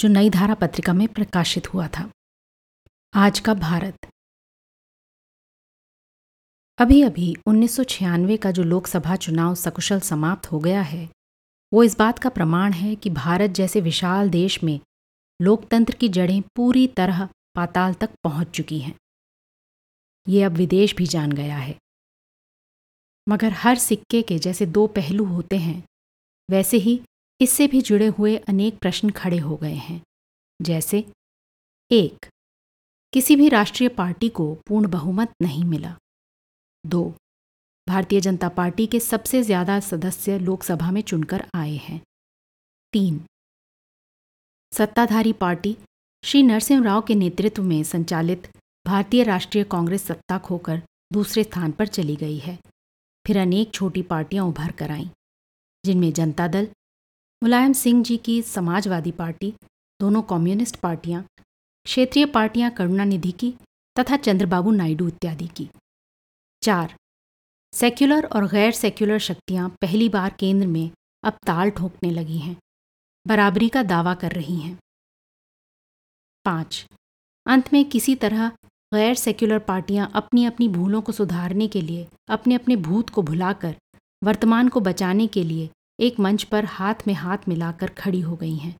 जो नई धारा पत्रिका में प्रकाशित हुआ था। आज का भारत। अभी अभी उन्नीस सौ छियानवे का जो लोकसभा चुनाव सकुशल समाप्त हो गया है, वो इस बात का प्रमाण है कि भारत जैसे विशाल देश में लोकतंत्र की जड़ें पूरी तरह पाताल तक पहुँच चुकी हैं। ये अब विदेश भी जान गया है। मगर हर सिक्के के जैसे दो पहलू होते हैं, वैसे ही इससे भी जुड़े हुए अनेक प्रश्न खड़े हो गए हैं। जैसे, एक, किसी भी राष्ट्रीय पार्टी को पूर्ण बहुमत नहीं मिला। दो, भारतीय जनता पार्टी के सबसे ज़्यादा सदस्य लोकसभा में चुनकर आए हैं। तीन, सत्ताधारी पार्टी श्री नरसिंह राव के नेतृत्व में संचालित भारतीय राष्ट्रीय कांग्रेस सत्ता खोकर दूसरे स्थान पर चली गई है। फिर अनेक छोटी पार्टियाँ उभर कर आईं, जिनमें जनता दल मुलायम सिंह जी की समाजवादी पार्टी, दोनों कम्युनिस्ट पार्टियाँ, क्षेत्रीय पार्टियाँ करुणानिधि की तथा चंद्रबाबू नायडू इत्यादि की। चार सेक्युलर और गैर सेक्युलर शक्तियाँ पहली बार केंद्र में अब ताल ठोकने लगी हैं, बराबरी का दावा कर रही हैं। पाँच, अंत में किसी तरह गैर सेक्युलर पार्टियाँ अपनी अपनी भूलों को सुधारने के लिए अपने अपने भूत को भुलाकर, वर्तमान को बचाने के लिए एक मंच पर हाथ में हाथ मिलाकर खड़ी हो गई हैं।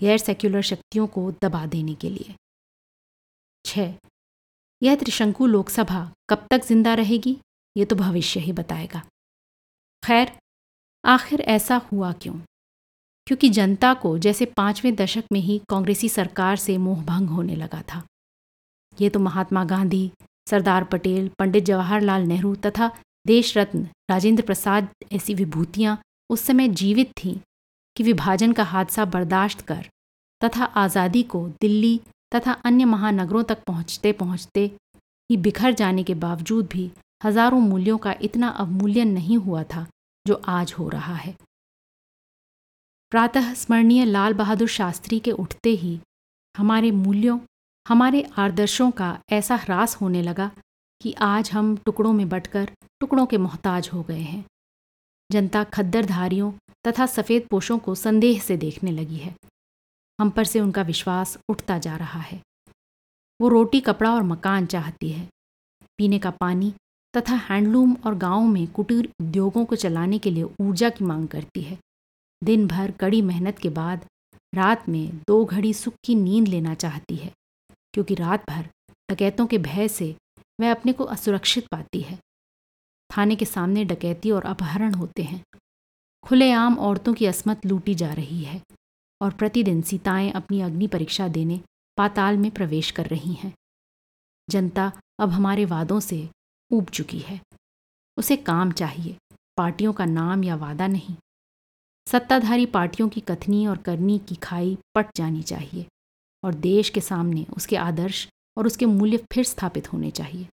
गैर सेक्युलर शक्तियों को दबा देने के लिए। छः। यह त्रिशंकु लोकसभा कब तक ज़िंदा रहेगी, ये तो भविष्य ही बताएगा। खैर, आखिर ऐसा हुआ क्यों? क्योंकि जनता को जैसे पाँचवें दशक में ही कांग्रेसी सरकार से मोहभंग होने लगा था। ये तो महात्मा गांधी, सरदार पटेल, पंडित जवाहरलाल नेहरू तथा देश रत्न राजेंद्र प्रसाद ऐसी विभूतियाँ उस समय जीवित थीं कि विभाजन का हादसा बर्दाश्त कर तथा आज़ादी को दिल्ली तथा अन्य महानगरों तक पहुँचते पहुँचते ही बिखर जाने के बावजूद भी हज़ारों मूल्यों का इतना अवमूल्यन नहीं हुआ था जो आज हो रहा है। प्रातः स्मरणीय लाल बहादुर शास्त्री के उठते ही हमारे मूल्यों, हमारे आदर्शों का ऐसा ह्रास होने लगा कि आज हम टुकड़ों में बटकर टुकड़ों के मोहताज हो गए हैं। जनता खद्दरधारियों तथा सफ़ेद पोशों को संदेह से देखने लगी है। हम पर से उनका विश्वास उठता जा रहा है। वो रोटी, कपड़ा और मकान चाहती है। पीने का पानी तथा हैंडलूम और गाँवों में कुटीर उद्योगों को चलाने के लिए ऊर्जा की मांग करती है। दिन भर कड़ी मेहनत के बाद रात में दो घड़ी सुख की नींद लेना चाहती है, क्योंकि रात भर डकैतों के भय से वह अपने को असुरक्षित पाती है। थाने के सामने डकैती और अपहरण होते हैं। खुलेआम औरतों की असमत लूटी जा रही है और प्रतिदिन सीताएँ अपनी अग्नि परीक्षा देने पाताल में प्रवेश कर रही हैं। जनता अब हमारे वादों से ऊब चुकी है। उसे काम चाहिए, पार्टियों का नाम या वादा नहीं। सत्ताधारी पार्टियों की कथनी और करनी की खाई पट जानी चाहिए और देश के सामने उसके आदर्श और उसके मूल्य फिर स्थापित होने चाहिए।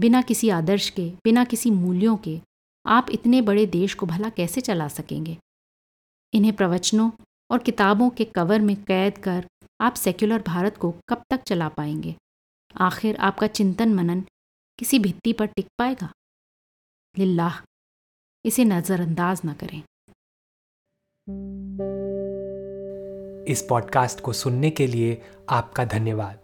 बिना किसी आदर्श के, बिना किसी मूल्यों के, आप इतने बड़े देश को भला कैसे चला सकेंगे? इन्हें प्रवचनों और किताबों के कवर में कैद कर आप सेक्युलर भारत को कब तक चला पाएँगे? आखिर आपका चिंतन मनन किसी भित्ति पर टिक पाएगा? लिल्लाह, इसे नज़रअंदाज न करें। इस पॉडकास्ट को सुनने के लिए आपका धन्यवाद।